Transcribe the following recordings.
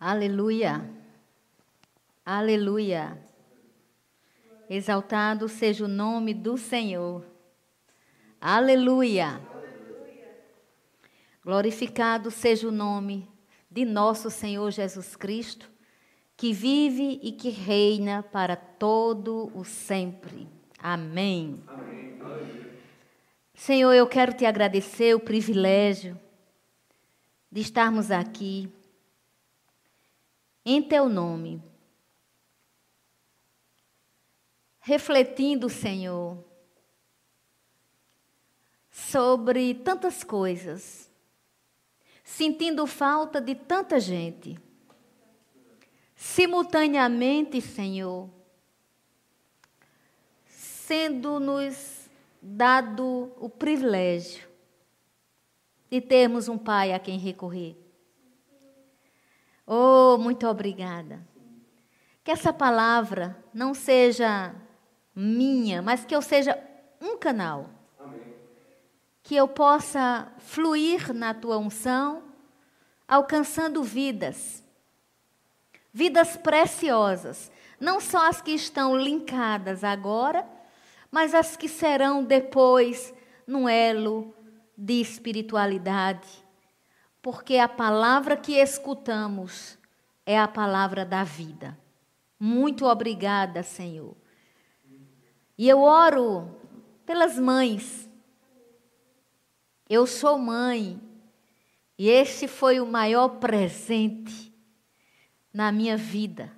Aleluia. Aleluia. Exaltado seja o nome do Senhor. Aleluia. Glorificado seja o nome de nosso Senhor Jesus Cristo, que vive e que reina para todo o sempre. Amém. Amém. Senhor, eu quero te agradecer o privilégio de estarmos aqui em teu nome, refletindo, Senhor, sobre tantas coisas, sentindo falta de tanta gente. Simultaneamente, Senhor, sendo-nos dado o privilégio de termos um Pai a quem recorrer. Oh, muito obrigada. Que essa palavra não seja minha, mas que eu seja um canal. Amém. Que eu possa fluir na tua unção, alcançando vidas. Vidas preciosas. Não só as que estão linkadas agora, mas as que serão depois num elo de espiritualidade porque a palavra que escutamos é a palavra da vida. Muito obrigada, Senhor. E eu oro pelas mães. Eu sou mãe. E esse foi o maior presente na minha vida.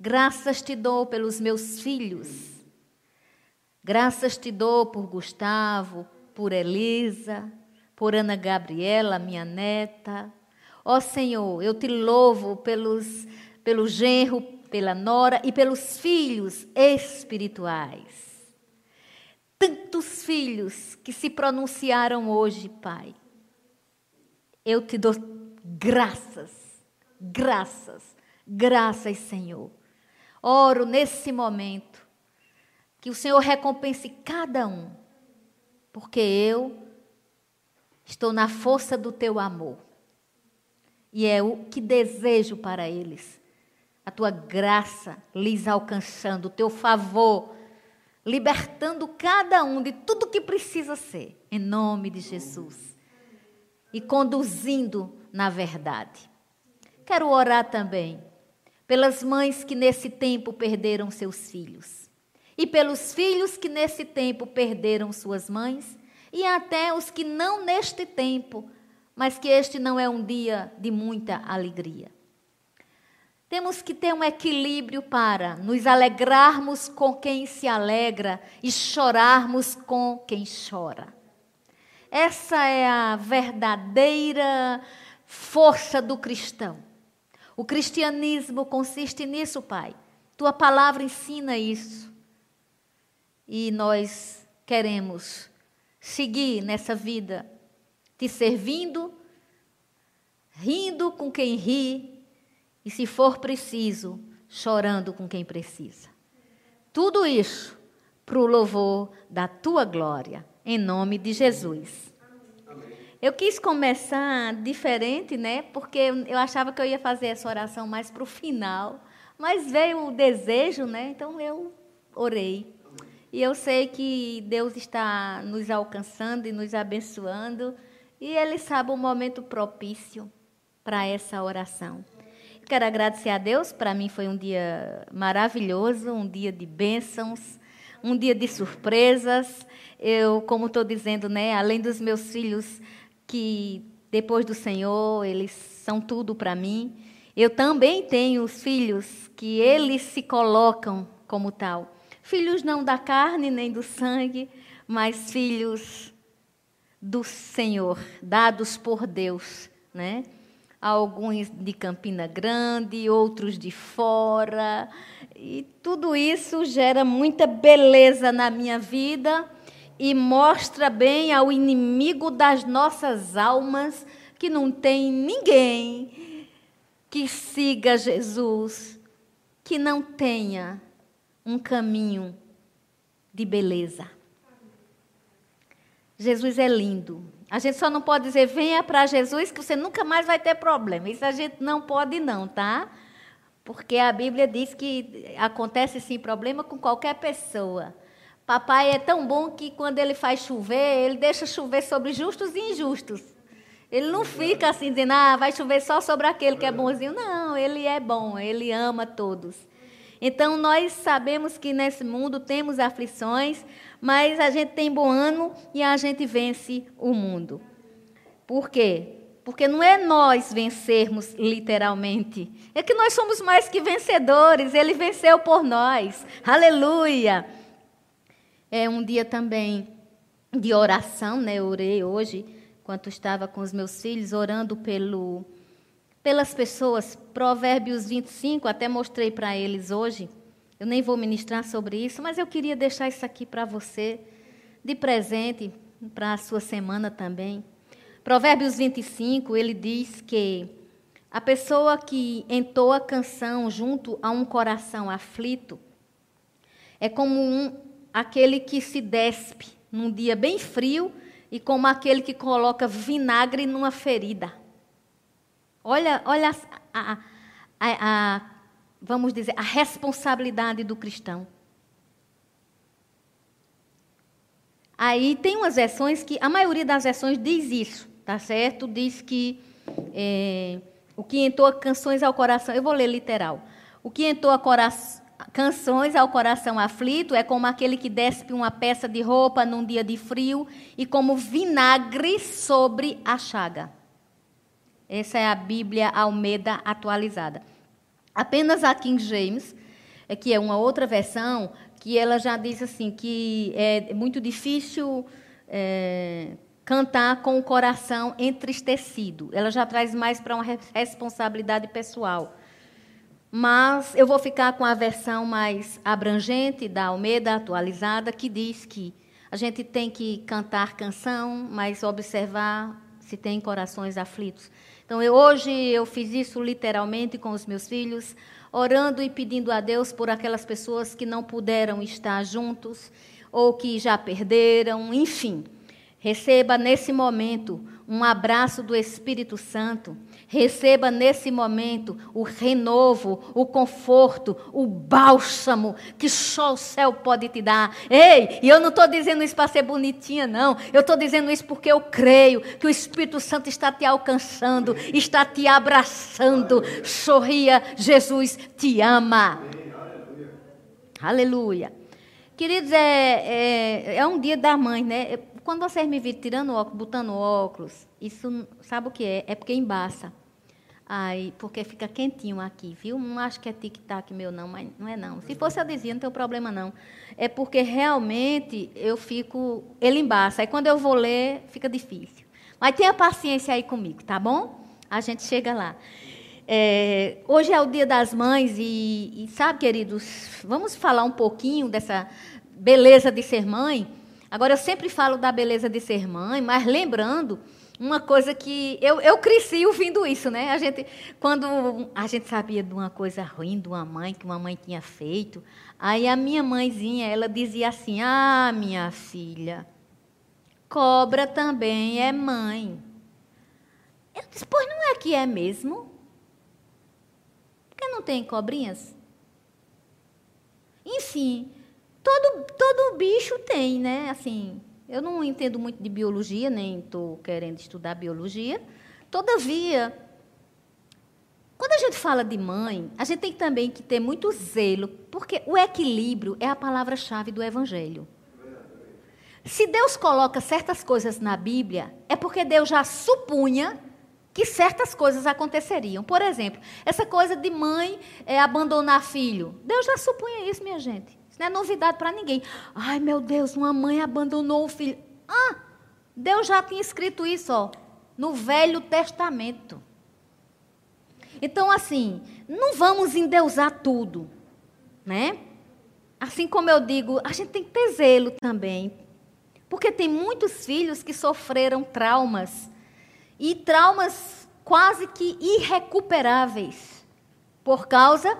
Graças te dou pelos meus filhos. Graças te dou por Gustavo, por Elisa, por Ana Gabriela, minha neta. Ó Senhor, eu te louvo pelos, pelo genro, pela nora e pelos filhos espirituais. Tantos filhos que se pronunciaram hoje, Pai. Eu te dou graças, graças, graças, Senhor. Oro nesse momento que o Senhor recompense cada um, porque eu Estou na força do teu amor. E é o que desejo para eles. A tua graça lhes alcançando, o teu favor, libertando cada um de tudo que precisa ser, em nome de Jesus. E conduzindo na verdade. Quero orar também pelas mães que nesse tempo perderam seus filhos. E pelos filhos que nesse tempo perderam suas mães e até os que não neste tempo, mas que este não é um dia de muita alegria. Temos que ter um equilíbrio para nos alegrarmos com quem se alegra e chorarmos com quem chora. Essa é a verdadeira força do cristão. O cristianismo consiste nisso, Pai. Tua palavra ensina isso. E nós queremos seguir nessa vida, te servindo, rindo com quem ri e, se for preciso, chorando com quem precisa. Tudo isso para o louvor da tua glória, em nome de Jesus. Eu quis começar diferente, né? Porque eu achava que eu ia fazer essa oração mais para o final, mas veio o desejo, né? Então eu orei. E eu sei que Deus está nos alcançando e nos abençoando, e Ele sabe o momento propício para essa oração. Quero agradecer a Deus, para mim foi um dia maravilhoso, um dia de bênçãos, um dia de surpresas. Eu, como estou dizendo, né, além dos meus filhos que depois do Senhor, eles são tudo para mim. Eu também tenho os filhos que eles se colocam como tal filhos não da carne nem do sangue, mas filhos do Senhor, dados por Deus, né? Alguns de Campina Grande, outros de fora, e tudo isso gera muita beleza na minha vida e mostra bem ao inimigo das nossas almas que não tem ninguém que siga Jesus, que não tenha um caminho de beleza. Jesus é lindo A gente só não pode dizer, venha para Jesus que você nunca mais vai ter problema. Isso a gente não pode, não, tá? Porque a Bíblia diz que acontece sim problema com qualquer pessoa. Papai é tão bom que quando ele faz chover, ele deixa chover sobre justos e injustos. Ele não fica assim dizendo, ah, vai chover só sobre aquele que é bonzinho. Não, ele é bom, ele ama todos. Então nós sabemos que nesse mundo temos aflições, mas a gente tem bom ânimo e a gente vence o mundo. Por quê? Porque não é nós vencermos literalmente, é que nós somos mais que vencedores, ele venceu por nós. Aleluia! É um dia também de oração, né? Eu orei hoje, enquanto estava com os meus filhos, orando pelo, pelas pessoas. Provérbios 25, até mostrei para eles hoje. Eu nem vou ministrar sobre isso, mas eu queria deixar isso aqui para você, de presente, para a sua semana também. Provérbios 25, ele diz que a pessoa que entoa canção junto a um coração aflito é como um, aquele que se despe num dia bem frio e como aquele que coloca vinagre numa ferida. Olha, olha a, a, a, vamos dizer, a responsabilidade do cristão. Aí tem umas versões que, a maioria das versões diz isso, tá certo? Diz que é, o que entoa canções ao coração, eu vou ler literal. O que entoa canções ao coração aflito é como aquele que despe uma peça de roupa num dia de frio e como vinagre sobre a chaga. Essa é a Bíblia Almeida atualizada. Apenas a King James, é que é uma outra versão, que ela já diz assim que é muito difícil é, cantar com o coração entristecido. Ela já traz mais para uma responsabilidade pessoal. Mas eu vou ficar com a versão mais abrangente da Almeida atualizada, que diz que a gente tem que cantar canção, mas observar se tem corações aflitos. Então, eu, hoje eu fiz isso literalmente com os meus filhos, orando e pedindo a Deus por aquelas pessoas que não puderam estar juntos ou que já perderam, enfim. Receba nesse momento um abraço do Espírito Santo Receba nesse momento o renovo, o conforto, o bálsamo que só o céu pode te dar. Ei, e eu não estou dizendo isso para ser bonitinha, não. Eu estou dizendo isso porque eu creio que o Espírito Santo está te alcançando, está te abraçando. Sorria, Jesus te ama. Aleluia. Queridos, é, é, é, um dia da mãe, né? Quando vocês me viram tirando óculos, botando óculos, isso sabe o que é? É porque embaça. Aí, porque fica quentinho aqui, viu? Não acho que é tic-tac meu, não, mas não é não. Se fosse eu dizia, não tem problema não. É porque realmente eu fico. Ele embaça. Aí quando eu vou ler, fica difícil. Mas tenha paciência aí comigo, tá bom? A gente chega lá. É, hoje é o Dia das Mães e, e, sabe, queridos, vamos falar um pouquinho dessa beleza de ser mãe. Agora, eu sempre falo da beleza de ser mãe, mas lembrando uma coisa que eu, eu cresci ouvindo isso, né? A gente, quando a gente sabia de uma coisa ruim de uma mãe que uma mãe tinha feito, aí a minha mãezinha ela dizia assim: Ah, minha filha, cobra também é mãe. Eu disse: Pois não é que é mesmo? Porque não tem cobrinhas? Enfim, todo todo bicho tem, né? Assim, eu não entendo muito de biologia, nem estou querendo estudar biologia. Todavia, quando a gente fala de mãe, a gente tem também que ter muito zelo, porque o equilíbrio é a palavra-chave do Evangelho. Se Deus coloca certas coisas na Bíblia, é porque Deus já supunha que certas coisas aconteceriam. Por exemplo, essa coisa de mãe é, abandonar filho. Deus já supunha isso, minha gente. Isso não é novidade para ninguém. Ai, meu Deus, uma mãe abandonou o filho. Ah, Deus já tinha escrito isso, ó, no Velho Testamento. Então, assim, não vamos endeusar tudo, né? Assim como eu digo, a gente tem que ter zelo também. Porque tem muitos filhos que sofreram traumas. E traumas quase que irrecuperáveis. Por causa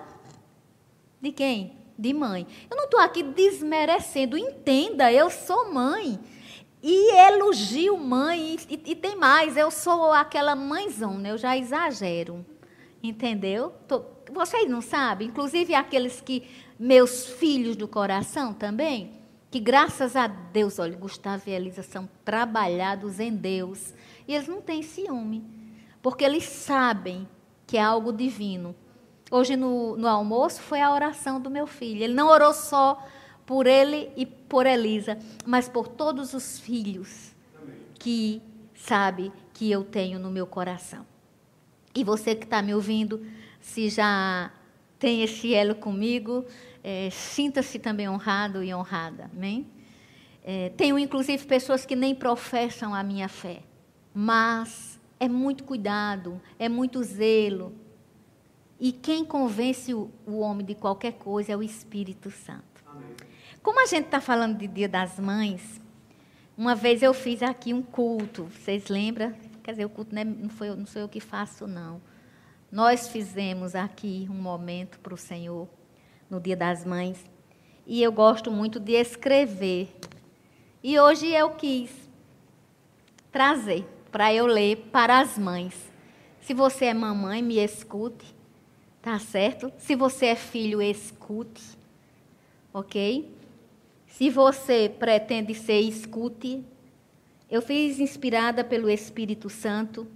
de quem? De mãe. Eu não estou aqui desmerecendo, entenda, eu sou mãe. E elogio mãe, e, e, tem mais, eu sou aquela mãezona, eu já exagero. Entendeu? Tô, vocês não sabem, inclusive aqueles que, meus filhos do coração também, que graças a Deus, olha, Gustavo e Elisa são trabalhados em Deus. E eles não têm ciúme, porque eles sabem que é algo divino. Hoje no, no almoço foi a oração do meu filho. Ele não orou só por ele e por Elisa, mas por todos os filhos que sabe que eu tenho no meu coração. E você que está me ouvindo, se já tem esse elo comigo, é, sinta-se também honrado e honrada. Amém? É, tenho inclusive pessoas que nem professam a minha fé, mas é muito cuidado, é muito zelo. E quem convence o, o homem de qualquer coisa é o Espírito Santo. Amém. Como a gente está falando de Dia das Mães, uma vez eu fiz aqui um culto, vocês lembram? Quer dizer, o culto não, é, não, foi, não sou eu que faço, não. Nós fizemos aqui um momento para o Senhor no Dia das Mães. E eu gosto muito de escrever. E hoje eu quis trazer para eu ler para as mães. Se você é mamãe, me escute, tá certo? Se você é filho, escute, ok? Se você pretende ser, escute. Eu fiz inspirada pelo Espírito Santo.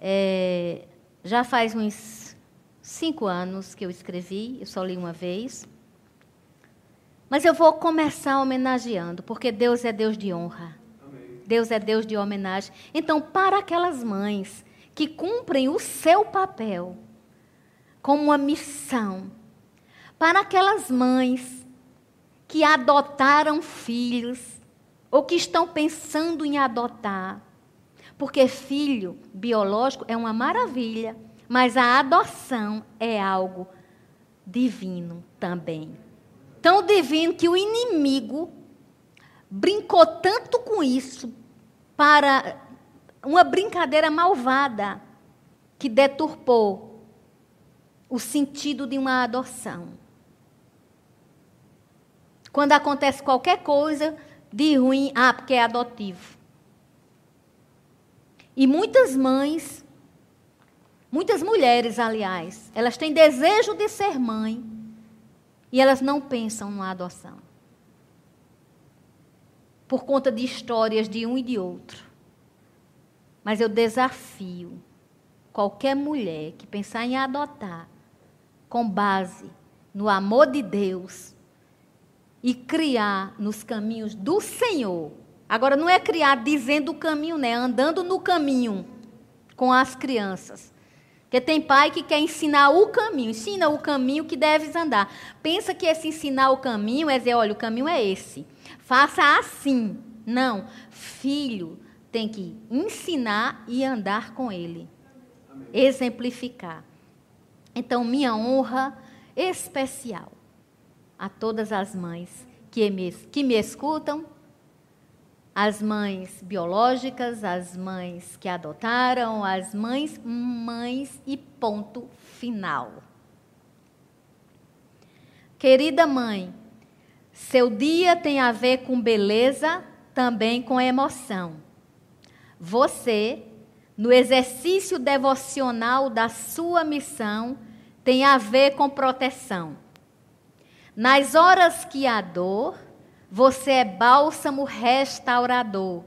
É, já faz uns cinco anos que eu escrevi, eu só li uma vez. Mas eu vou começar homenageando, porque Deus é Deus de honra. Amém. Deus é Deus de homenagem. Então, para aquelas mães que cumprem o seu papel como uma missão, para aquelas mães que adotaram filhos ou que estão pensando em adotar. Porque filho biológico é uma maravilha, mas a adoção é algo divino também. Tão divino que o inimigo brincou tanto com isso para uma brincadeira malvada que deturpou o sentido de uma adoção. Quando acontece qualquer coisa de ruim, ah, porque é adotivo. E muitas mães, muitas mulheres, aliás, elas têm desejo de ser mãe e elas não pensam na adoção. Por conta de histórias de um e de outro. Mas eu desafio qualquer mulher que pensar em adotar com base no amor de Deus, e criar nos caminhos do Senhor. Agora, não é criar dizendo o caminho, né? Andando no caminho com as crianças. Porque tem pai que quer ensinar o caminho, ensina o caminho que deves andar. Pensa que esse ensinar o caminho é dizer, olha, o caminho é esse. Faça assim. Não. Filho tem que ensinar e andar com ele. Amém. Exemplificar. Então, minha honra especial a todas as mães que me, que me escutam, as mães biológicas, as mães que adotaram, as mães, mães e ponto final. Querida mãe, seu dia tem a ver com beleza, também com emoção. Você, no exercício devocional da sua missão, tem a ver com proteção nas horas que há dor, você é bálsamo restaurador.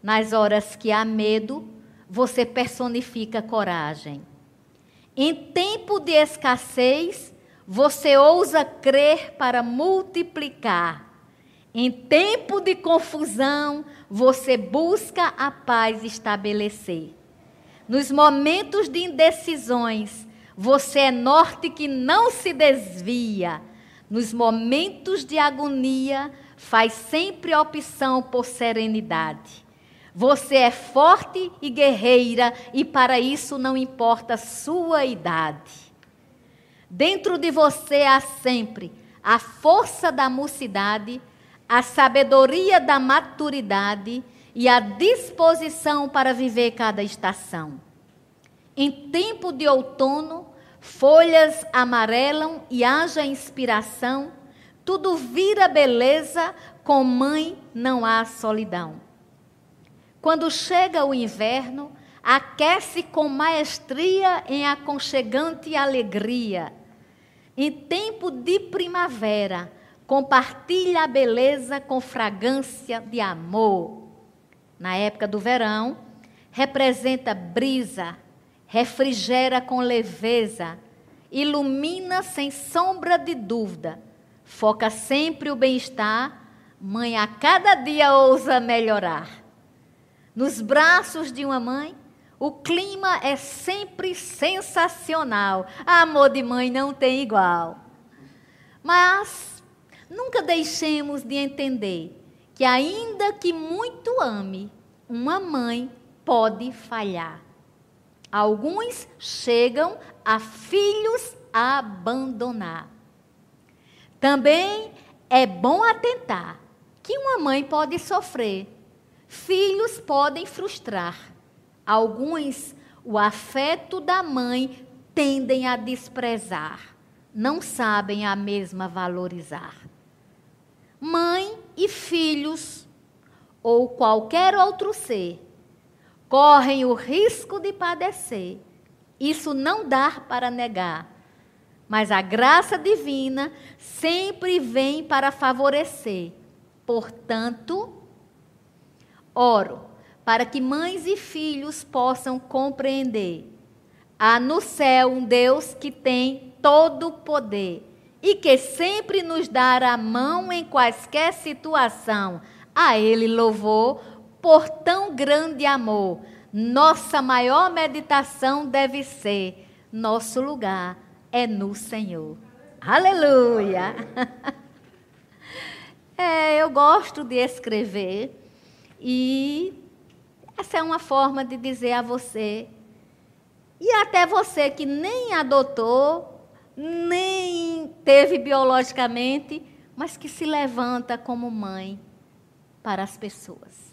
Nas horas que há medo, você personifica coragem. Em tempo de escassez, você ousa crer para multiplicar. Em tempo de confusão, você busca a paz estabelecer. Nos momentos de indecisões, você é norte que não se desvia nos momentos de agonia, faz sempre opção por serenidade. Você é forte e guerreira e para isso não importa sua idade. Dentro de você há sempre a força da mocidade, a sabedoria da maturidade e a disposição para viver cada estação. Em tempo de outono, folhas amarelam e haja inspiração, tudo vira beleza com mãe não há solidão. Quando chega o inverno, aquece com maestria em aconchegante alegria. Em tempo de primavera, compartilha a beleza com fragrância de amor. Na época do verão, representa brisa, refrigera com leveza, ilumina sem sombra de dúvida, foca sempre o bem-estar, mãe a cada dia ousa melhorar. Nos braços de uma mãe, o clima é sempre sensacional. Amor de mãe não tem igual. Mas nunca deixemos de entender que, ainda que muito ame, uma mãe pode falhar. Alguns chegam a filhos a abandonar. Também é bom atentar que uma mãe pode sofrer, filhos podem frustrar. Alguns, o afeto da mãe tendem a desprezar, não sabem a mesma valorizar. Mãe e filhos, ou qualquer outro ser, correm o risco de padecer. Isso não dá para negar. Mas a graça divina sempre vem para favorecer. Portanto, oro para que mães e filhos possam compreender. Há no céu um Deus que tem todo o poder e que sempre nos dará a mão em quaisquer situação. A Ele louvor por tão grande amor. Nossa maior meditação deve ser: nosso lugar é no Senhor. Aleluia! É, eu gosto de escrever e essa é uma forma de dizer a você, e até você que nem adotou, nem teve biologicamente, mas que se levanta como mãe para as pessoas.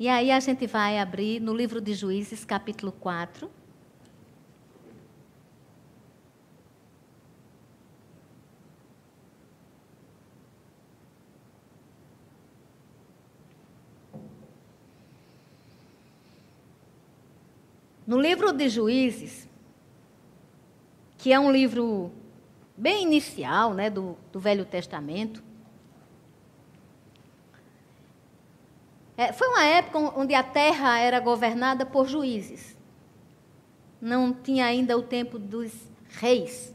E aí a gente vai abrir no livro de Juízes, capítulo 4. No livro de Juízes, que é um livro bem inicial né, do, do Velho Testamento, É, foi uma época onde a terra era governada por juízes. Não tinha ainda o tempo dos reis.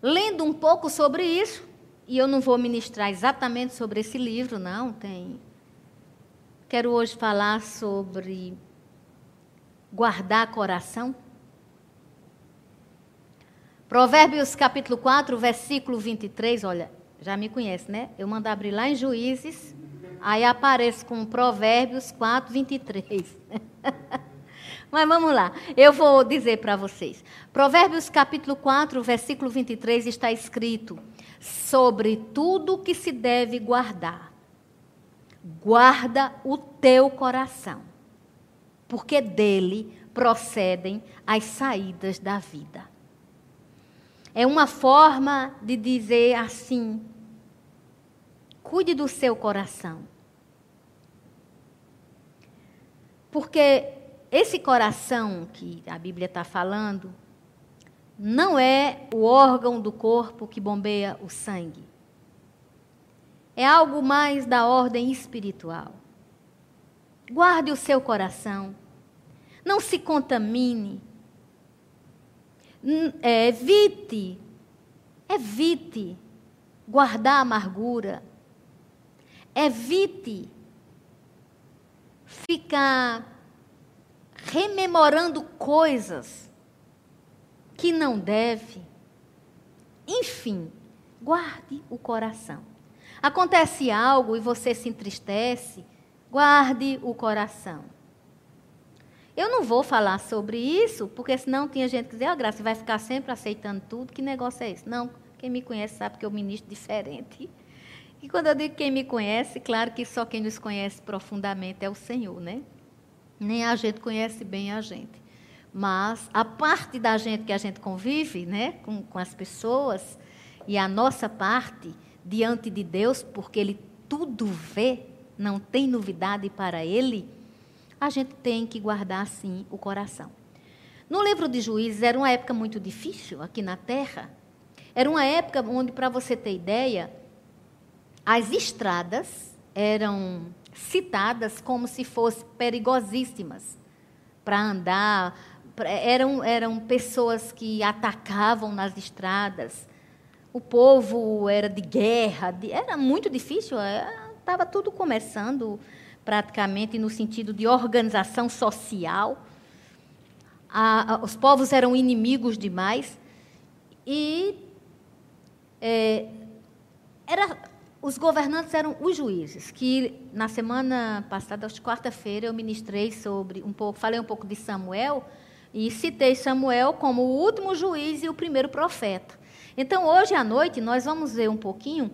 Lendo um pouco sobre isso, e eu não vou ministrar exatamente sobre esse livro, não, tem. Quero hoje falar sobre guardar coração. Provérbios capítulo 4, versículo 23, olha, já me conhece, né? Eu mando abrir lá em Juízes, aí apareço com Provérbios 4, 23. Mas vamos lá, eu vou dizer para vocês. Provérbios capítulo 4, versículo 23 está escrito: sobre tudo que se deve guardar, guarda o teu coração, porque dele procedem as saídas da vida. É uma forma de dizer assim: Cuide do seu coração. Porque esse coração que a Bíblia está falando não é o órgão do corpo que bombeia o sangue. É algo mais da ordem espiritual. Guarde o seu coração. Não se contamine. É, evite, evite guardar amargura, Evite ficar rememorando coisas que não deve. Enfim, guarde o coração. Acontece algo e você se entristece, guarde o coração. Eu não vou falar sobre isso, porque senão tinha gente que dizia, ó, oh, Graça, vai ficar sempre aceitando tudo, que negócio é esse? Não, quem me conhece sabe que eu ministro diferente. E quando eu digo quem me conhece, claro que só quem nos conhece profundamente é o Senhor, né? Nem a gente conhece bem a gente. Mas a parte da gente que a gente convive, né, com, com as pessoas, e a nossa parte diante de Deus, porque Ele tudo vê, não tem novidade para Ele, a gente tem que guardar, sim, o coração. No livro de Juízes, era uma época muito difícil aqui na terra. Era uma época onde, para você ter ideia, as estradas eram citadas como se fossem perigosíssimas para andar. Eram, eram pessoas que atacavam nas estradas. O povo era de guerra, era muito difícil. Estava é, tudo começando praticamente no sentido de organização social. A, a, os povos eram inimigos demais. E é, era, os governantes eram os juízes, que na semana passada, quarta-feira, eu ministrei sobre um pouco, falei um pouco de Samuel e citei Samuel como o último juiz e o primeiro profeta. Então, hoje à noite, nós vamos ver um pouquinho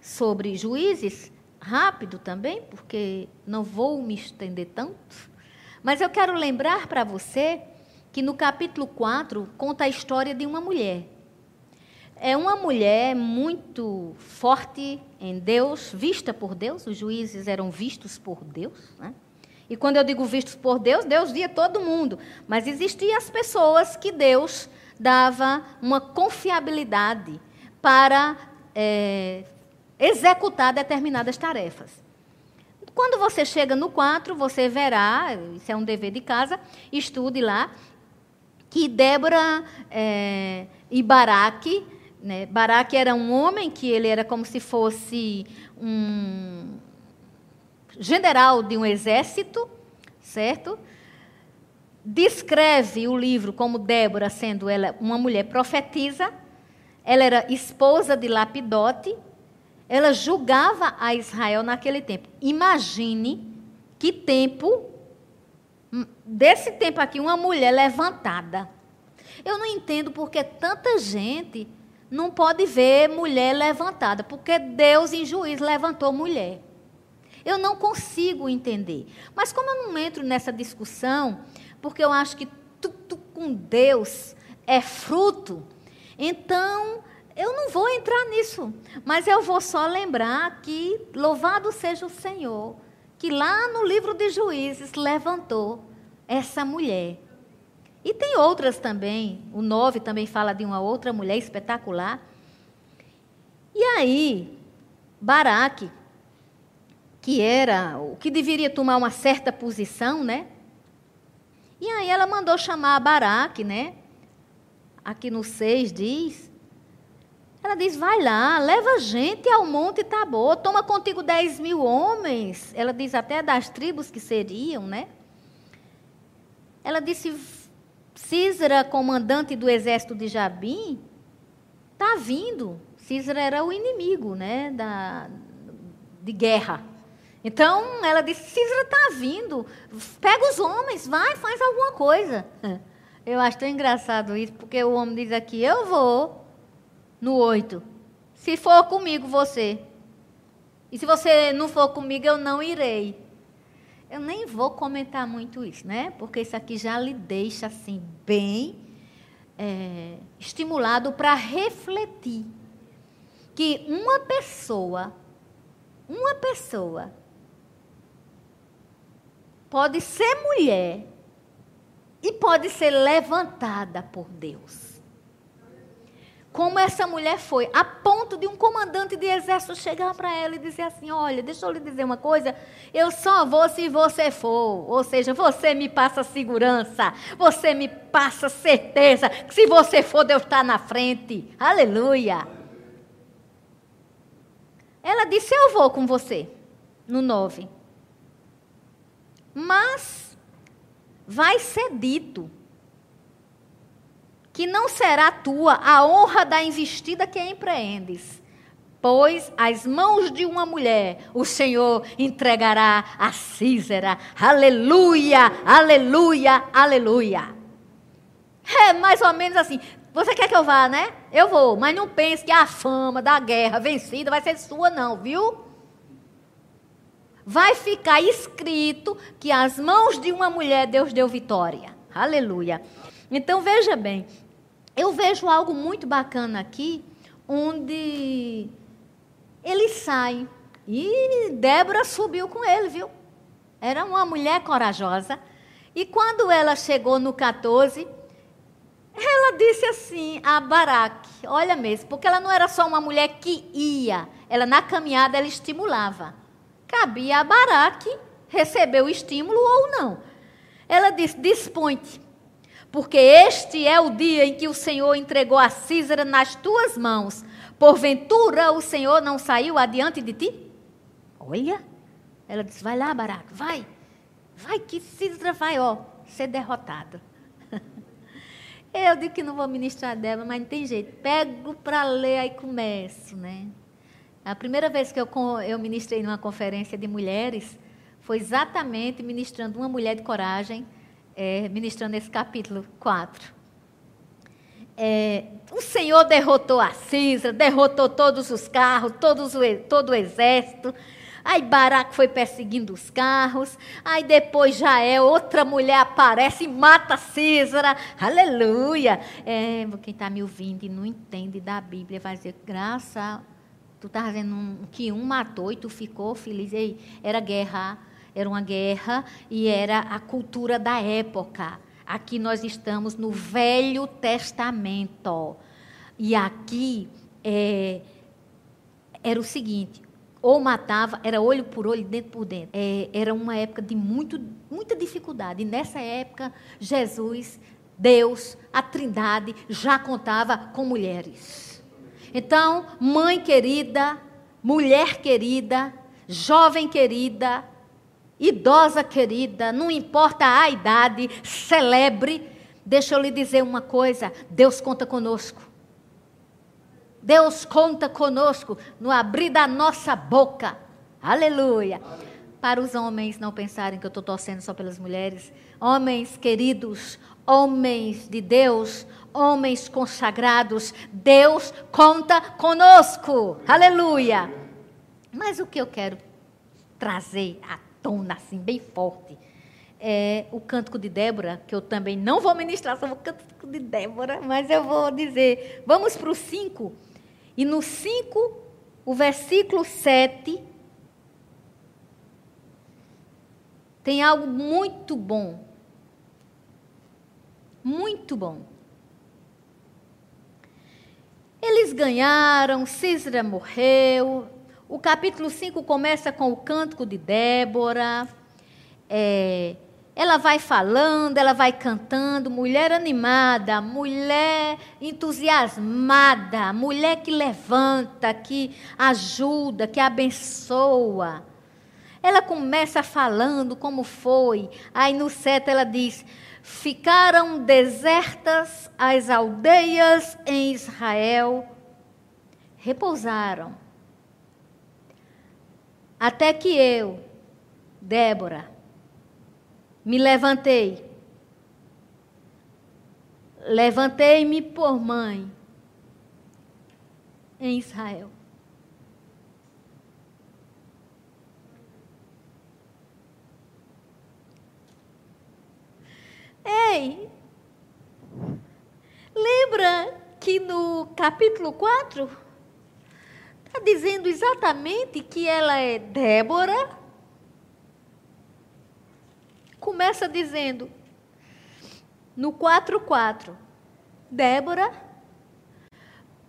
sobre juízes, rápido também, porque não vou me estender tanto. Mas eu quero lembrar para você que no capítulo 4 conta a história de uma mulher é uma mulher muito forte em Deus, vista por Deus, os juízes eram vistos por Deus. Né? E quando eu digo vistos por Deus, Deus via todo mundo. Mas existiam as pessoas que Deus dava uma confiabilidade para é, executar determinadas tarefas. Quando você chega no 4, você verá, isso é um dever de casa, estude lá, que Débora é, e Baraque né? Baraque era um homem que ele era como se fosse um general de um exército, certo? Descreve o livro como Débora sendo ela uma mulher profetisa. Ela era esposa de Lapidote. Ela julgava a Israel naquele tempo. Imagine que tempo desse tempo aqui uma mulher levantada. Eu não entendo porque tanta gente não pode ver mulher levantada, porque Deus em juízo levantou mulher. Eu não consigo entender. Mas como eu não entro nessa discussão, porque eu acho que tudo com Deus é fruto, então eu não vou entrar nisso. Mas eu vou só lembrar que louvado seja o Senhor, que lá no livro de Juízes levantou essa mulher. E tem outras também. O 9 também fala de uma outra mulher espetacular. E aí, Baraque, que era o que deveria tomar uma certa posição, né? E aí ela mandou chamar Baraque, né? Aqui no 6 diz. Ela diz: vai lá, leva gente ao Monte Tabor, toma contigo 10 mil homens. Ela diz até das tribos que seriam, né? Ela disse: Císera, comandante do exército de Jabim, está vindo. Císera era o inimigo né, da, de guerra. Então ela disse: Císera está vindo, pega os homens, vai, faz alguma coisa. Eu acho tão engraçado isso, porque o homem diz aqui: Eu vou no oito. Se for comigo, você. E se você não for comigo, eu não irei. Eu nem vou comentar muito isso, né? Porque isso aqui já lhe deixa assim bem é, estimulado para refletir que uma pessoa, uma pessoa pode ser mulher e pode ser levantada por Deus como essa mulher foi, a ponto de um comandante de exército chegar para ela e dizer assim: Olha, deixa eu lhe dizer uma coisa, eu só vou se você for. Ou seja, você me passa segurança, você me passa certeza que se você for, Deus está na frente. Aleluia. Ela disse: Eu vou com você, no 9. Mas vai ser dito que não será tua a honra da investida que empreendes. Pois as mãos de uma mulher o Senhor entregará a Císera. Aleluia, aleluia, aleluia. É mais ou menos assim. Você quer que eu vá, né? Eu vou, mas não pense que a fama da guerra vencida vai ser sua, não, viu? Vai ficar escrito que as mãos de uma mulher Deus deu vitória. Aleluia. Então veja bem, eu vejo algo muito bacana aqui, onde ele sai. E Débora subiu com ele, viu? Era uma mulher corajosa. E quando ela chegou no 14, ela disse assim a Baraque, olha mesmo, porque ela não era só uma mulher que ia, ela na caminhada ela estimulava. Cabia a Baraque receber o estímulo ou não. Ela disse: Dispõe-te, porque este é o dia em que o Senhor entregou a Císara nas tuas mãos. Porventura o Senhor não saiu adiante de ti? Olha, ela disse: Vai lá, Baraque, vai, vai que Císara vai, ó, ser derrotada. Eu digo que não vou ministrar dela, mas não tem jeito. Pego para ler e começo, né? A primeira vez que eu, eu ministrei numa conferência de mulheres foi exatamente ministrando uma mulher de coragem, é, ministrando esse capítulo 4. É, o Senhor derrotou a Cisa, derrotou todos os carros, todos o, todo o exército. Aí Baraque foi perseguindo os carros. Aí depois Jael, outra mulher aparece e mata Císara. Aleluia! É, quem está me ouvindo e não entende da Bíblia vai dizer, graça, tu está dizendo um, que um matou e tu ficou feliz. Ei, era guerra, era uma guerra e era a cultura da época. Aqui nós estamos no Velho Testamento. E aqui é, era o seguinte: ou matava, era olho por olho, dentro por dentro. É, era uma época de muito, muita dificuldade. E nessa época, Jesus, Deus, a Trindade, já contava com mulheres. Então, mãe querida, mulher querida, jovem querida, idosa querida, não importa a idade, celebre. Deixa eu lhe dizer uma coisa: Deus conta conosco. Deus conta conosco no abrir da nossa boca. Aleluia. Para os homens não pensarem que eu estou torcendo só pelas mulheres. Homens queridos, homens de Deus, homens consagrados, Deus conta conosco. Aleluia. Mas o que eu quero trazer à tona, assim, bem forte, é o cântico de Débora, que eu também não vou ministrar sobre o cântico de Débora, mas eu vou dizer. Vamos para o 5. E no 5, o versículo 7, tem algo muito bom. Muito bom. Eles ganharam, Císera morreu. O capítulo 5 começa com o cântico de Débora. É, ela vai falando, ela vai cantando, mulher animada, mulher entusiasmada, mulher que levanta, que ajuda, que abençoa. Ela começa falando como foi. Aí no sete ela diz: Ficaram desertas as aldeias em Israel, repousaram. Até que eu, Débora, me levantei. Levantei-me por mãe em Israel. Ei, lembra que no capítulo 4 está dizendo exatamente que ela é Débora, começa dizendo, no 4:4, Débora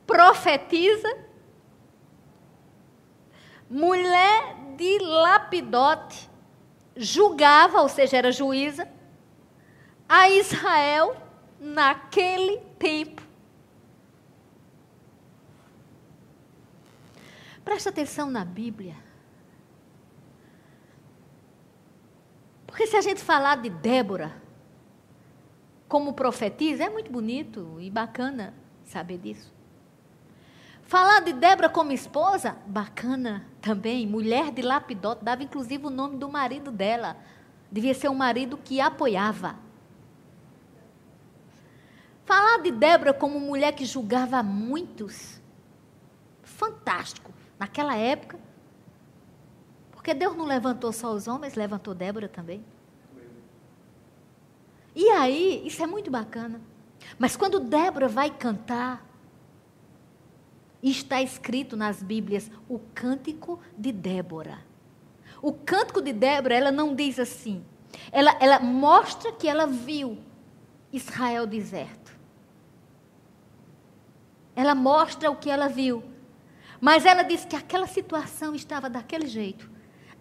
profetiza, mulher de Lapidote, julgava, ou seja, era juíza, a Israel naquele tempo. Presta atenção na Bíblia. Porque se a gente falar de Débora como profetiza, é muito bonito e bacana saber disso. Falar de Débora como esposa, bacana também. Mulher de Lapidote, dava inclusive o nome do marido dela. Devia ser um marido que apoiava. Falar de Débora como mulher que julgava muitos, fantástico. Naquela época, porque Deus não levantou só os homens, levantou Débora também. E aí, isso é muito bacana. Mas quando Débora vai cantar, está escrito nas Bíblias o cântico de Débora. O cântico de Débora, ela não diz assim. Ela, ela mostra que ela viu Israel deserto. Ela mostra o que ela viu. Mas ela diz que aquela situação estava daquele jeito.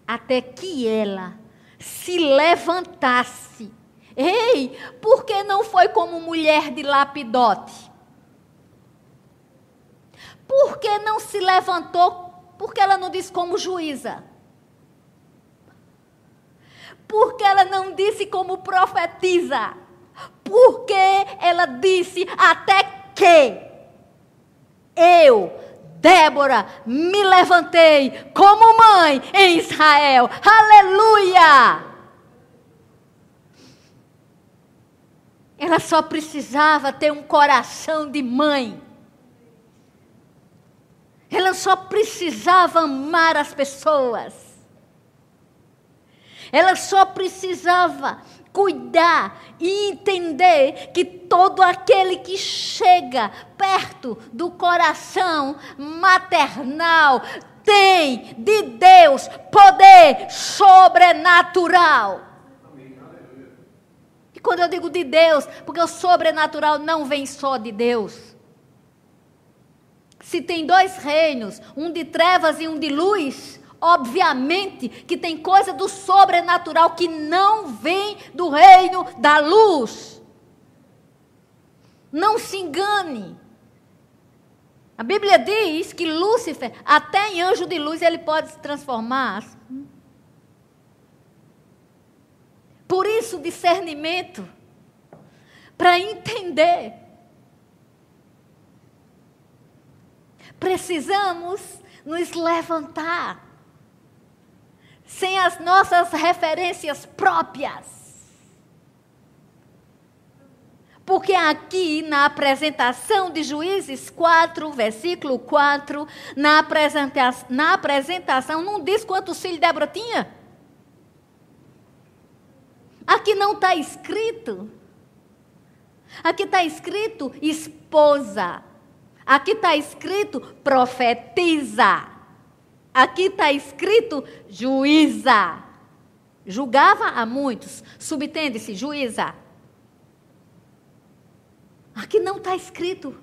Até que ela se levantasse. Ei, por que não foi como mulher de lapidote? Por que não se levantou? Porque ela não disse como juíza. Porque ela não disse como profetiza. Porque ela disse até que eu, Débora, me levantei como mãe em Israel. Aleluia! Ela só precisava ter um coração de mãe. Ela só precisava amar as pessoas. Ela só precisava cuidar e entender que todo aquele que chega perto do coração maternal tem de Deus poder sobrenatural. E quando eu digo de Deus, porque o sobrenatural não vem só de Deus. Se tem dois reinos, um de trevas e um de luz, obviamente que tem coisa do sobrenatural que não vem do reino da luz. Não se engane. A Bíblia diz que Lúcifer, até em anjo de luz, ele pode se transformar. Por isso, discernimento, para entender precisamos nos levantar sem as nossas referências próprias. Porque aqui na apresentação de Juízes 4, versículo 4, na, apresenta na apresentação, não diz quantos filhos Débora tinha. Aqui não está escrito. Aqui está escrito esposa. Aqui está escrito profetiza. Aqui está escrito juíza. Julgava a muitos. Subtende-se, juíza. Aqui não está escrito.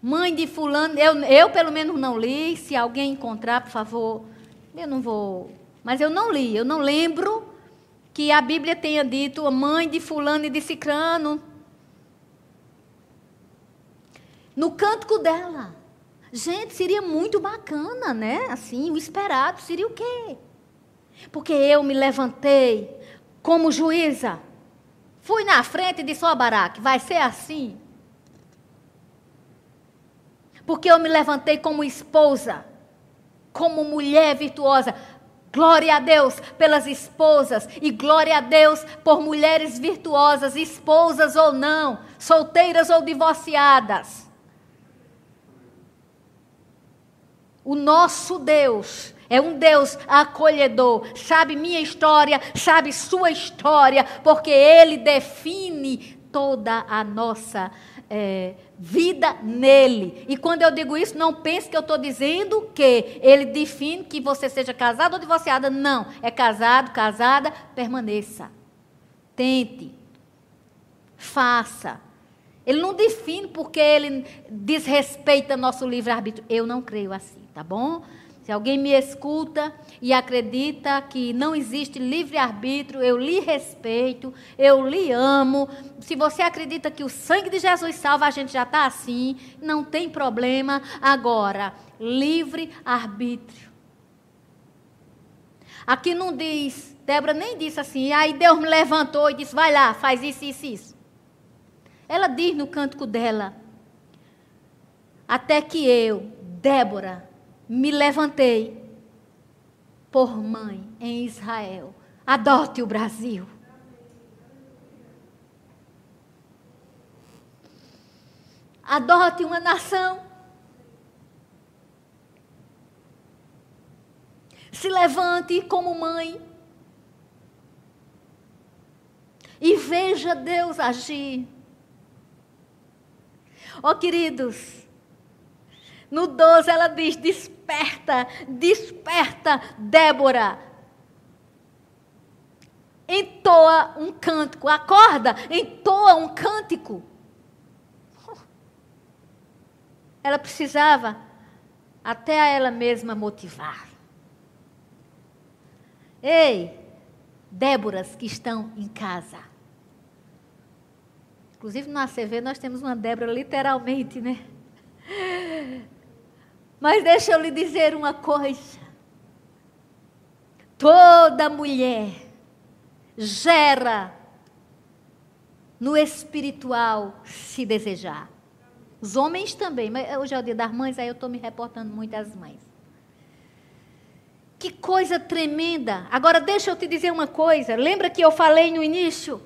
Mãe de fulano, eu, eu pelo menos não li. Se alguém encontrar, por favor, eu não vou. Mas eu não li, eu não lembro que a Bíblia tenha dito mãe de fulano e de cicrano no cântico dela. Gente, seria muito bacana, né? Assim, o esperado seria o quê? Porque eu me levantei como juíza. Fui na frente e disse, ó oh, Baraque, vai ser assim. Porque eu me levantei como esposa, como mulher virtuosa. Glória a Deus pelas esposas e glória a Deus por mulheres virtuosas, esposas ou não, solteiras ou divorciadas. O nosso Deus é um Deus acolhedor, sabe minha história, sabe sua história, porque Ele define toda a nossa é, vida nele. E quando eu digo isso, não pense que eu estou dizendo que Ele define que você seja casado ou divorciada. Não. É casado, casada, permaneça. Tente. Faça. Ele não define porque ele desrespeita nosso livre-arbítrio. Eu não creio assim tá bom? Se alguém me escuta e acredita que não existe livre-arbítrio, eu lhe respeito, eu lhe amo. Se você acredita que o sangue de Jesus salva, a gente já está assim, não tem problema. Agora, livre-arbítrio. Aqui não diz, Débora nem disse assim, aí Deus me levantou e disse: vai lá, faz isso, isso, isso. Ela diz no cântico dela: até que eu, Débora, me levantei por mãe em Israel. Adote o Brasil. Adote uma nação. Se levante como mãe. E veja Deus agir. Ó oh, queridos, No 12 ela diz: Desperta, desperta, Débora. Entoa um cântico, acorda, entoa um cântico. Ela precisava até a ela mesma motivar. Ei, Déboras que estão em casa. Inclusive no ACV nós temos uma Débora literalmente, né? Mas deixa eu lhe dizer uma coisa. Toda mulher gera no espiritual se desejar. Os homens também, mas hoje é o dia das mães, aí eu estou me reportando muito às mães. Que coisa tremenda. Agora deixa eu te dizer uma coisa. Lembra que eu falei no início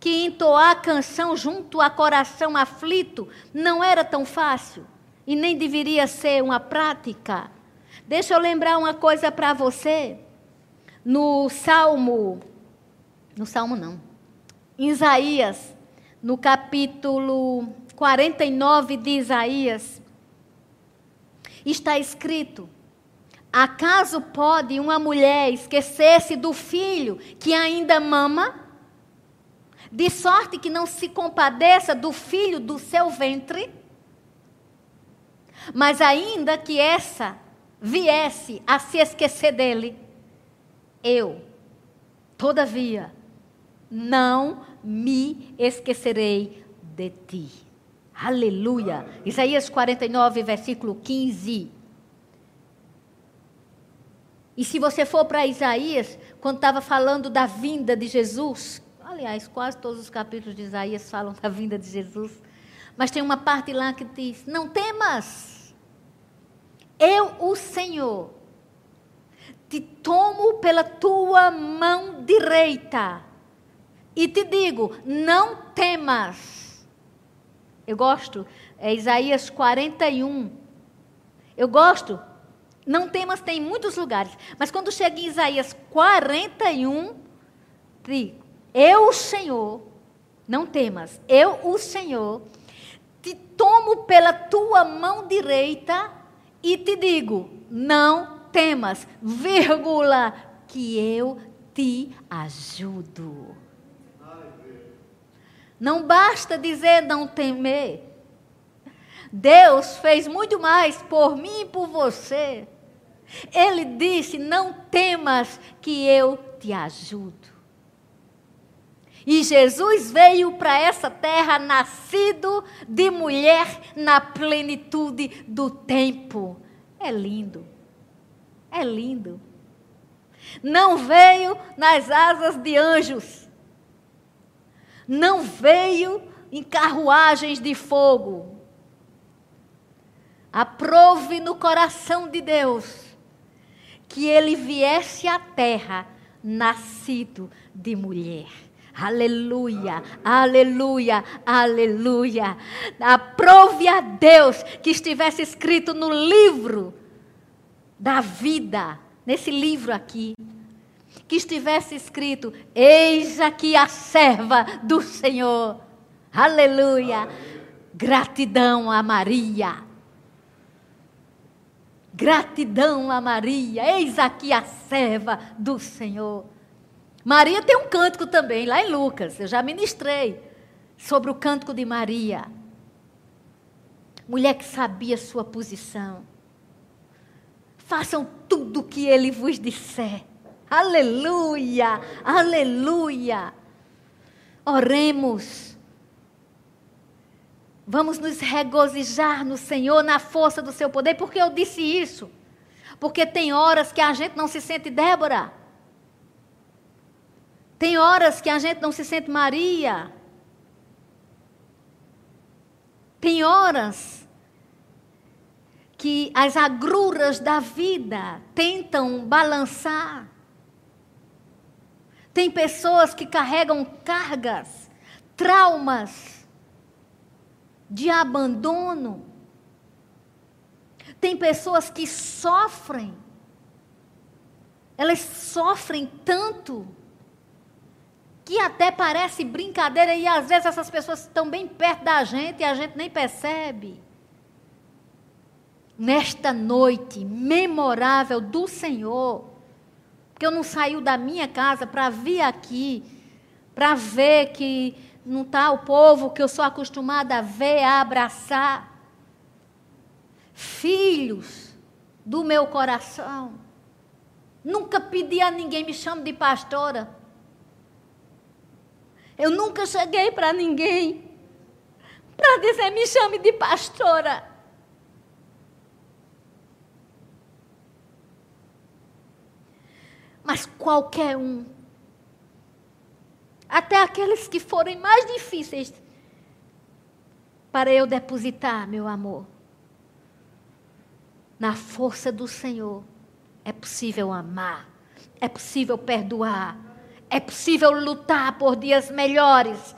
que entoar a canção junto a coração aflito não era tão fácil e nem deveria ser uma prática? Deixa eu lembrar uma coisa para você. No Salmo, no Salmo não, em Isaías, no capítulo 49 de Isaías, está escrito: Acaso pode uma mulher esquecer-se do filho que ainda mama? De sorte que não se compadeça do filho do seu ventre? Mas ainda que essa viesse a se esquecer dele, eu, todavia, não me esquecerei de ti. Aleluia. Isaías 49, versículo 15. E se você for para Isaías, quando estava falando da vinda de Jesus, aliás, quase todos os capítulos de Isaías falam da vinda de Jesus, mas tem uma parte lá que diz: Não temas, eu, o Senhor, te tomo pela tua mão direita e te digo: Não temas. Eu gosto, é Isaías 41. Eu gosto. Não temas, tem em muitos lugares. Mas quando chega em Isaías 41, digo, eu, o Senhor, não temas, eu, o Senhor, te tomo pela tua mão direita e te digo, não temas, vírgula, que eu te ajudo. Não basta dizer não temer. Deus fez muito mais por mim e por você. Ele disse: Não temas, que eu te ajudo. E Jesus veio para essa terra nascido de mulher na plenitude do tempo. É lindo. É lindo. Não veio nas asas de anjos não veio em carruagens de fogo. Aprove no coração de Deus que ele viesse à terra nascido de mulher. Aleluia, aleluia, aleluia. Aprove a Deus que estivesse escrito no livro da vida, nesse livro aqui, que estivesse escrito: Eis aqui a serva do Senhor. Aleluia. Gratidão a Maria. Gratidão a Maria. Eis aqui a serva do Senhor. Maria tem um cântico também, lá em Lucas. Eu já ministrei sobre o cântico de Maria. Mulher que sabia sua posição. Façam tudo o que ele vos disser. Aleluia, aleluia. Oremos. Vamos nos regozijar no Senhor, na força do seu poder, porque eu disse isso. Porque tem horas que a gente não se sente Débora. Tem horas que a gente não se sente Maria. Tem horas que as agruras da vida tentam balançar. Tem pessoas que carregam cargas, traumas de abandono. Tem pessoas que sofrem. Elas sofrem tanto que até parece brincadeira e às vezes essas pessoas estão bem perto da gente e a gente nem percebe. nesta noite memorável do Senhor, porque eu não saio da minha casa para vir aqui, para ver que não está o povo que eu sou acostumada a ver, a abraçar. Filhos do meu coração. Nunca pedi a ninguém me chame de pastora. Eu nunca cheguei para ninguém para dizer me chame de pastora. Mas qualquer um até aqueles que forem mais difíceis para eu depositar meu amor. Na força do Senhor é possível amar, é possível perdoar, é possível lutar por dias melhores,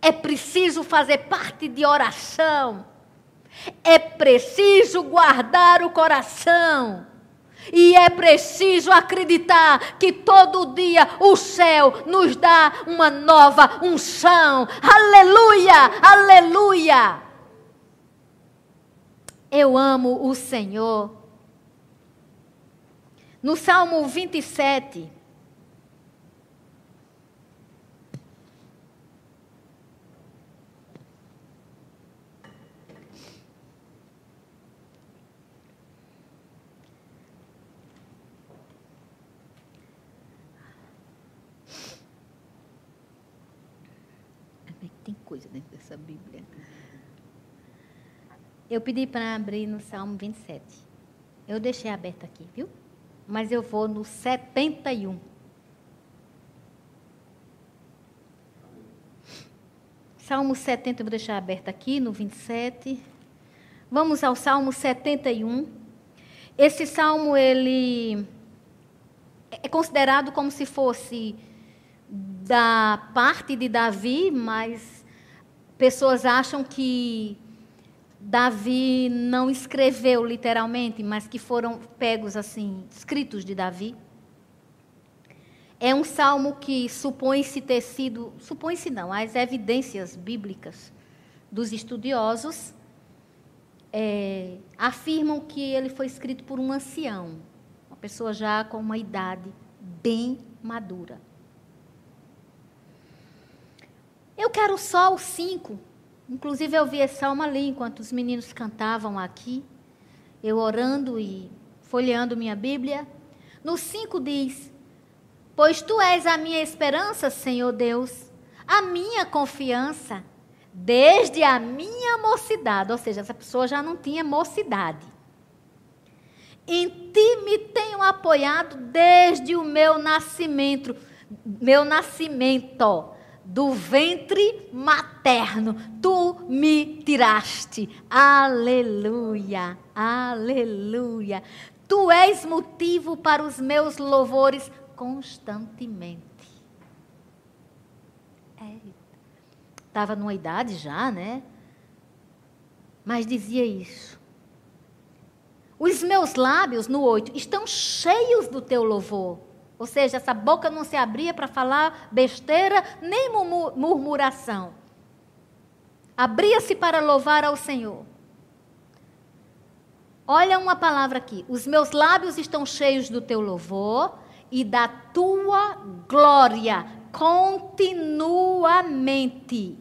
é preciso fazer parte de oração, é preciso guardar o coração. E é preciso acreditar que todo dia o céu nos dá uma nova unção. Aleluia! Aleluia! Eu amo o Senhor. No Salmo 27, Tem coisa dentro dessa Bíblia. Eu pedi para abrir no Salmo 27. Eu deixei aberto aqui, viu? Mas eu vou no 71. Salmo 70 eu vou deixar aberto aqui no 27. Vamos ao Salmo 71. Esse salmo ele é considerado como se fosse da parte de Davi, mas pessoas acham que Davi não escreveu literalmente, mas que foram pegos assim, escritos de Davi. É um salmo que supõe-se ter sido, supõe-se não, as evidências bíblicas dos estudiosos é, afirmam que ele foi escrito por um ancião, uma pessoa já com uma idade bem madura. Eu quero só os cinco. Inclusive, eu vi esse salmo ali enquanto os meninos cantavam aqui, eu orando e folheando minha Bíblia. No cinco diz: Pois tu és a minha esperança, Senhor Deus, a minha confiança, desde a minha mocidade. Ou seja, essa pessoa já não tinha mocidade. Em ti me tenho apoiado desde o meu nascimento, meu nascimento do ventre materno, tu me tiraste. Aleluia, aleluia. Tu és motivo para os meus louvores constantemente. Estava é. numa idade já, né? Mas dizia isso. Os meus lábios, no oito, estão cheios do teu louvor. Ou seja, essa boca não se abria para falar besteira nem murmuração. Abria-se para louvar ao Senhor. Olha uma palavra aqui. Os meus lábios estão cheios do teu louvor e da tua glória continuamente.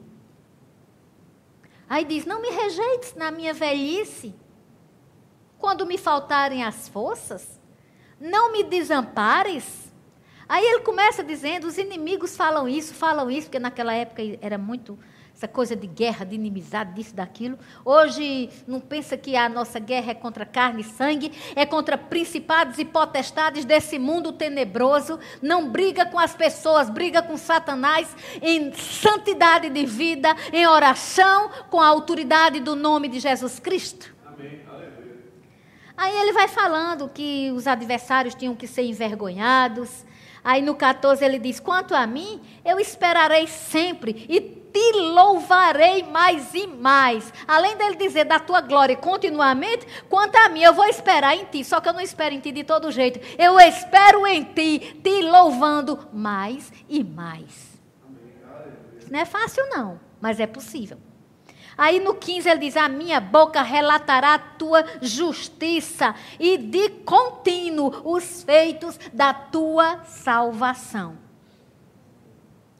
Aí diz: Não me rejeites na minha velhice, quando me faltarem as forças, não me desampares Aí ele começa dizendo: os inimigos falam isso, falam isso, porque naquela época era muito essa coisa de guerra, de inimizade, disso, daquilo. Hoje não pensa que a nossa guerra é contra carne e sangue, é contra principados e potestades desse mundo tenebroso. Não briga com as pessoas, briga com Satanás em santidade de vida, em oração, com a autoridade do nome de Jesus Cristo. Amém. Aí ele vai falando que os adversários tinham que ser envergonhados, Aí no 14 ele diz: Quanto a mim, eu esperarei sempre e te louvarei mais e mais. Além dele dizer da tua glória continuamente, quanto a mim, eu vou esperar em ti. Só que eu não espero em ti de todo jeito. Eu espero em ti, te louvando mais e mais. Não é fácil, não, mas é possível. Aí no 15 ele diz: A minha boca relatará a tua justiça e de contínuo os feitos da tua salvação.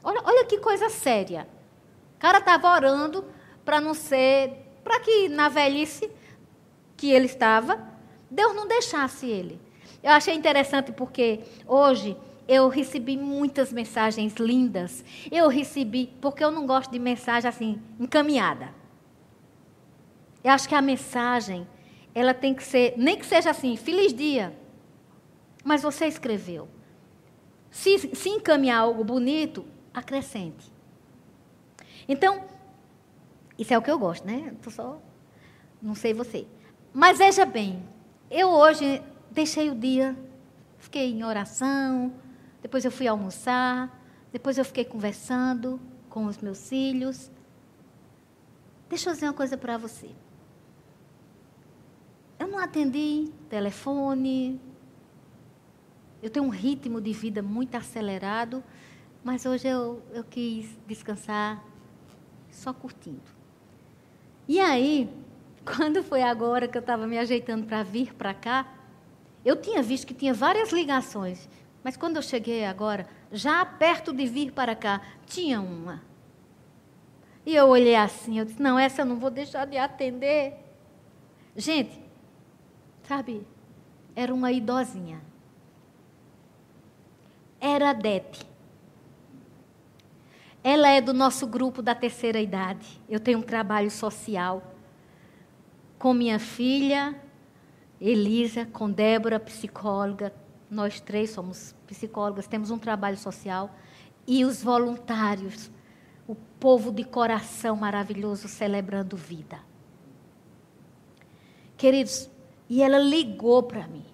Olha, olha que coisa séria. O cara estava orando para não ser, para que na velhice que ele estava, Deus não deixasse ele. Eu achei interessante porque hoje eu recebi muitas mensagens lindas. Eu recebi, porque eu não gosto de mensagem assim, encaminhada. Eu acho que a mensagem, ela tem que ser, nem que seja assim, feliz dia. Mas você escreveu. Se, se encaminhar algo bonito, acrescente. Então, isso é o que eu gosto, né? Tô só, não sei você. Mas veja bem, eu hoje deixei o dia, fiquei em oração, depois eu fui almoçar, depois eu fiquei conversando com os meus filhos. Deixa eu dizer uma coisa para você. Eu não atendi telefone. Eu tenho um ritmo de vida muito acelerado, mas hoje eu, eu quis descansar só curtindo. E aí, quando foi agora que eu estava me ajeitando para vir para cá, eu tinha visto que tinha várias ligações. Mas quando eu cheguei agora, já perto de vir para cá, tinha uma. E eu olhei assim, eu disse: não, essa eu não vou deixar de atender. Gente, sabe, era uma idosinha. Era Dete. Ela é do nosso grupo da terceira idade. Eu tenho um trabalho social com minha filha, Elisa, com Débora, psicóloga, nós três somos psicólogas, temos um trabalho social, e os voluntários, o povo de coração maravilhoso celebrando vida. Queridos, e ela ligou para mim.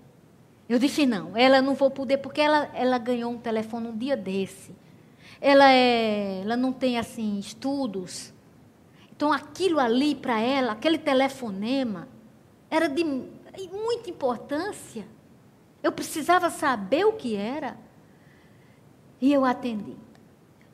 Eu disse: não, ela não vou poder, porque ela, ela ganhou um telefone um dia desse. Ela, é, ela não tem, assim, estudos. Então, aquilo ali para ela, aquele telefonema, era de muita importância. Eu precisava saber o que era. E eu atendi.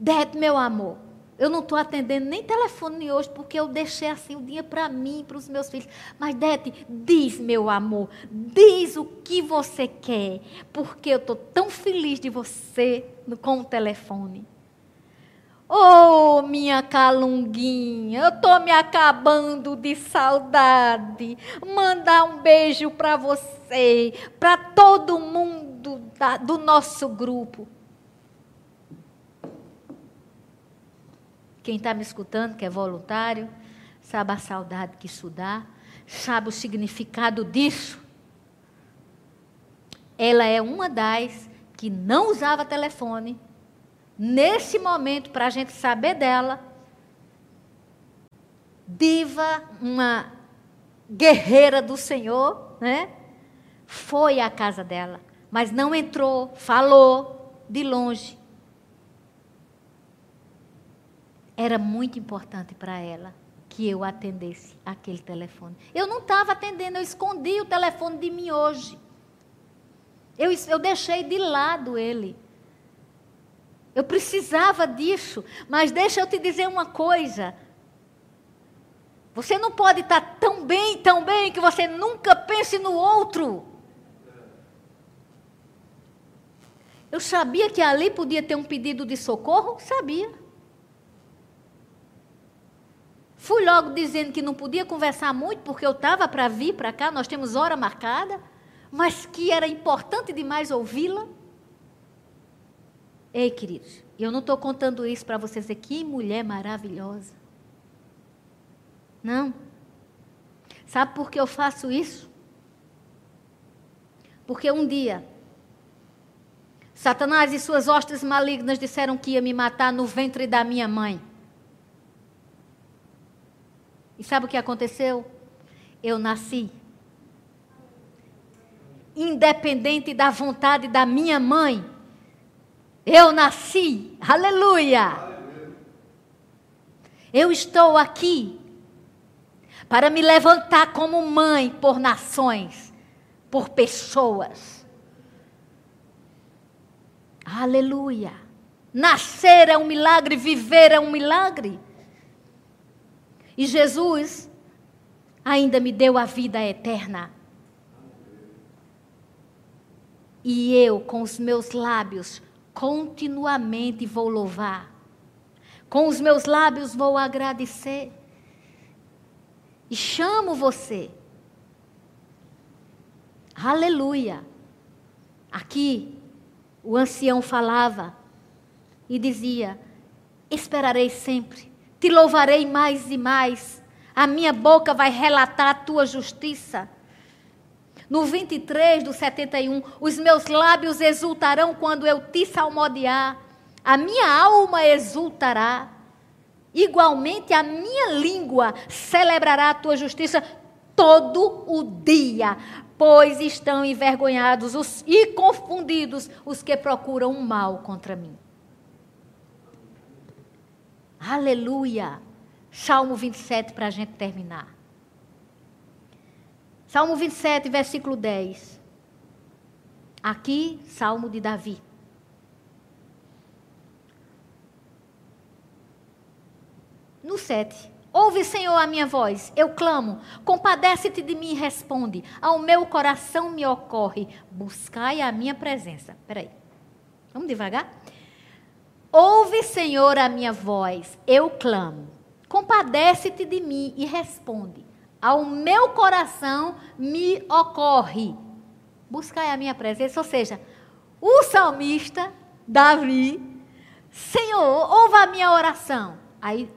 Dete, meu amor, eu não estou atendendo nem telefone hoje, porque eu deixei assim o dia para mim, para os meus filhos. Mas, Dete, diz, meu amor, diz o que você quer, porque eu estou tão feliz de você com o telefone. Oh, minha calunguinha, eu estou me acabando de saudade. Mandar um beijo para você, para todo mundo da, do nosso grupo. Quem está me escutando, que é voluntário, sabe a saudade que isso dá, sabe o significado disso. Ela é uma das que não usava telefone nesse momento, para a gente saber dela, diva, uma guerreira do Senhor, né? Foi à casa dela, mas não entrou, falou de longe. Era muito importante para ela que eu atendesse aquele telefone. Eu não estava atendendo, eu escondi o telefone de mim hoje. Eu, eu deixei de lado ele. Eu precisava disso. Mas deixa eu te dizer uma coisa. Você não pode estar tão bem, tão bem, que você nunca pense no outro. Eu sabia que ali podia ter um pedido de socorro? Sabia. Fui logo dizendo que não podia conversar muito, porque eu estava para vir para cá, nós temos hora marcada, mas que era importante demais ouvi-la. Ei, queridos, eu não estou contando isso para vocês dizer que mulher maravilhosa. Não. Sabe por que eu faço isso? Porque um dia, Satanás e suas hostes malignas disseram que ia me matar no ventre da minha mãe. E sabe o que aconteceu? Eu nasci. Independente da vontade da minha mãe. Eu nasci, aleluia. Eu estou aqui para me levantar como mãe por nações, por pessoas. Aleluia. Nascer é um milagre, viver é um milagre. E Jesus ainda me deu a vida eterna. E eu, com os meus lábios, continuamente vou louvar. Com os meus lábios vou agradecer. E chamo você. Aleluia. Aqui, o ancião falava e dizia: Esperarei sempre, te louvarei mais e mais. A minha boca vai relatar a tua justiça. No 23 do 71, os meus lábios exultarão quando eu te salmodiar. A minha alma exultará. Igualmente, a minha língua celebrará a tua justiça todo o dia, pois estão envergonhados os, e confundidos os que procuram o mal contra mim. Aleluia! Salmo 27 para a gente terminar. Salmo 27, versículo 10. Aqui, Salmo de Davi. No 7. Ouve, Senhor, a minha voz, eu clamo, compadece-te de mim e responde. Ao meu coração me ocorre, buscai a minha presença. Peraí, vamos devagar? Ouve, Senhor, a minha voz, eu clamo, compadece-te de mim e responde ao meu coração me ocorre. Buscai a minha presença. Ou seja, o salmista, Davi, Senhor, ouve a minha oração. Aí,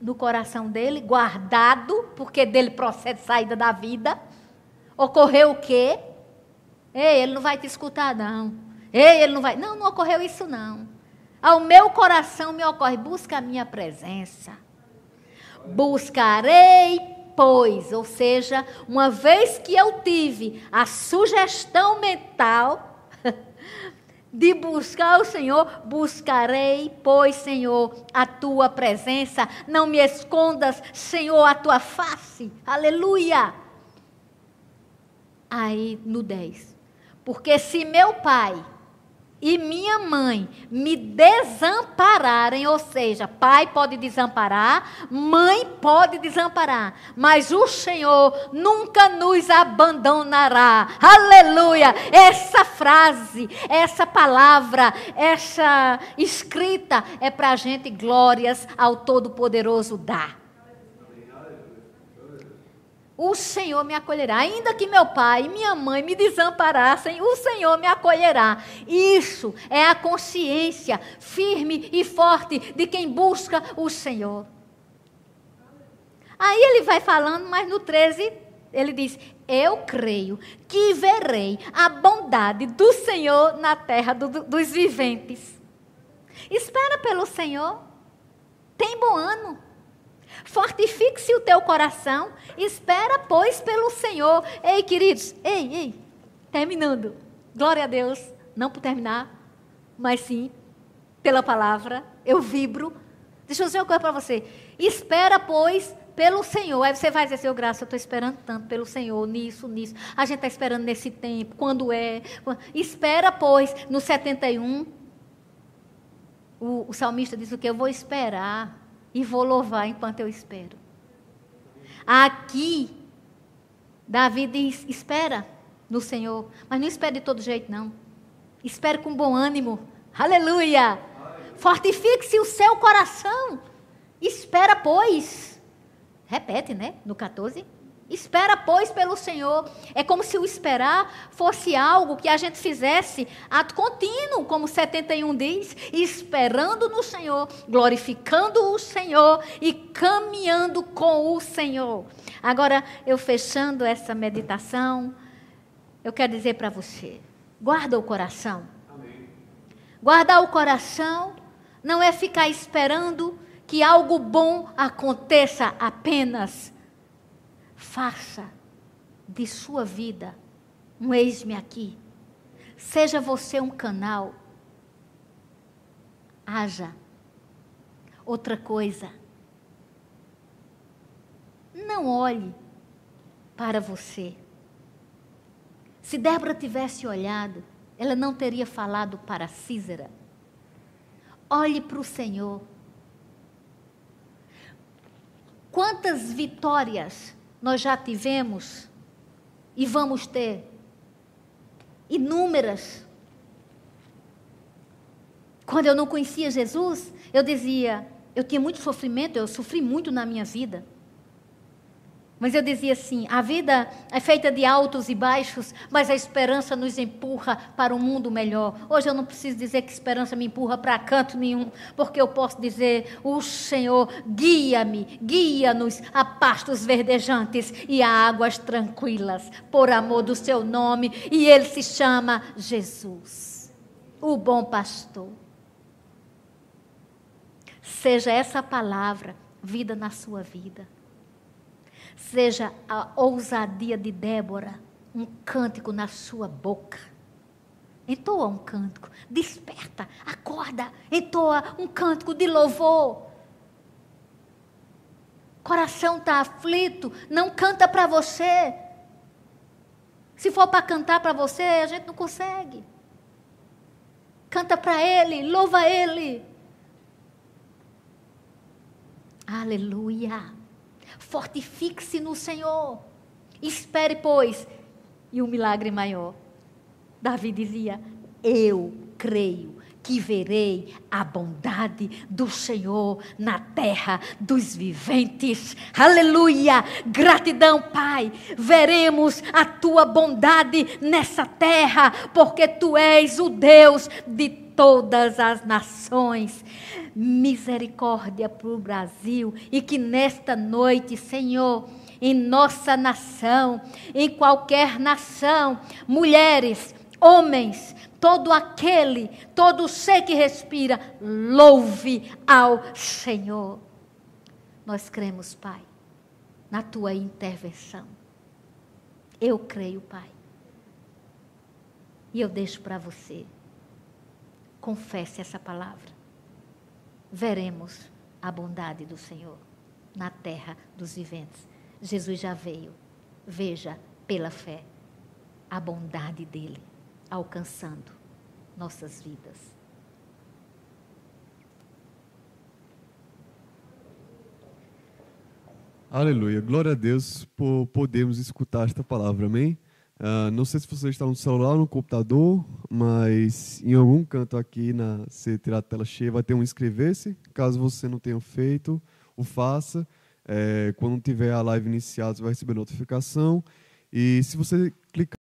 no coração dele, guardado, porque dele procede saída da vida, ocorreu o quê? Ei, ele não vai te escutar, não. Ei, ele não vai. Não, não ocorreu isso, não. Ao meu coração me ocorre, busca a minha presença. Buscarei, pois, ou seja, uma vez que eu tive a sugestão mental de buscar o Senhor, buscarei, pois, Senhor, a tua presença, não me escondas, Senhor, a tua face. Aleluia! Aí no 10. Porque se meu pai e minha mãe me desampararem, ou seja, pai pode desamparar, mãe pode desamparar, mas o Senhor nunca nos abandonará. Aleluia! Essa frase, essa palavra, essa escrita é para a gente glórias ao Todo-Poderoso dar. O Senhor me acolherá. Ainda que meu pai e minha mãe me desamparassem, o Senhor me acolherá. Isso é a consciência firme e forte de quem busca o Senhor. Aí ele vai falando, mas no 13 ele diz: Eu creio que verei a bondade do Senhor na terra do, do, dos viventes. Espera pelo Senhor. Tem bom ano. Fortifique-se o teu coração, espera, pois, pelo Senhor. Ei, queridos, ei, ei, terminando. Glória a Deus, não por terminar, mas sim pela palavra. Eu vibro. Deixa eu dizer uma coisa para você. Espera, pois, pelo Senhor. Aí você vai dizer, Senhor, graça, eu estou esperando tanto pelo Senhor, nisso, nisso. A gente está esperando nesse tempo, quando é. Espera, pois, no 71. O, o salmista diz o que? Eu vou esperar e vou louvar enquanto eu espero. Aqui, Davi diz: espera no Senhor, mas não espere de todo jeito, não. Espere com bom ânimo. Aleluia! Fortifique-se o seu coração. Espera, pois. Repete, né? No 14. Espera, pois, pelo Senhor. É como se o esperar fosse algo que a gente fizesse ato contínuo, como 71 diz, esperando no Senhor, glorificando o Senhor e caminhando com o Senhor. Agora, eu fechando essa meditação, eu quero dizer para você: guarda o coração. Guardar o coração não é ficar esperando que algo bom aconteça apenas Faça de sua vida um eis-me aqui. Seja você um canal. Haja. Outra coisa. Não olhe para você. Se Débora tivesse olhado, ela não teria falado para Císera. Olhe para o Senhor. Quantas vitórias nós já tivemos e vamos ter? Inúmeras. Quando eu não conhecia Jesus, eu dizia, eu tinha muito sofrimento, eu sofri muito na minha vida. Mas eu dizia assim: a vida é feita de altos e baixos, mas a esperança nos empurra para um mundo melhor. Hoje eu não preciso dizer que esperança me empurra para canto nenhum, porque eu posso dizer: o Senhor guia-me, guia-nos a pastos verdejantes e a águas tranquilas, por amor do seu nome, e ele se chama Jesus, o bom pastor. Seja essa palavra vida na sua vida. Seja a ousadia de Débora um cântico na sua boca. Entoa um cântico, desperta, acorda, entoa um cântico de louvor. Coração está aflito, não canta para você. Se for para cantar para você, a gente não consegue. Canta para Ele, louva Ele. Aleluia. Fortifique-se no Senhor. Espere, pois, e um milagre maior. Davi dizia: Eu creio que verei a bondade do Senhor na terra dos viventes. Aleluia! Gratidão, Pai. Veremos a tua bondade nessa terra, porque tu és o Deus de todas as nações misericórdia para o Brasil e que nesta noite, Senhor, em nossa nação, em qualquer nação, mulheres, homens, todo aquele, todo ser que respira, louve ao Senhor. Nós cremos, Pai, na tua intervenção. Eu creio, Pai. E eu deixo para você. Confesse essa palavra veremos a bondade do Senhor na terra dos viventes. Jesus já veio. Veja pela fé a bondade dele alcançando nossas vidas. Aleluia. Glória a Deus por podermos escutar esta palavra. Amém? Uh, não sei se você está no celular no computador, mas em algum canto aqui, na, se tirar a tela cheia, vai ter um inscrever-se. Caso você não tenha feito, o faça. É, quando tiver a live iniciada, você vai receber notificação. E se você clicar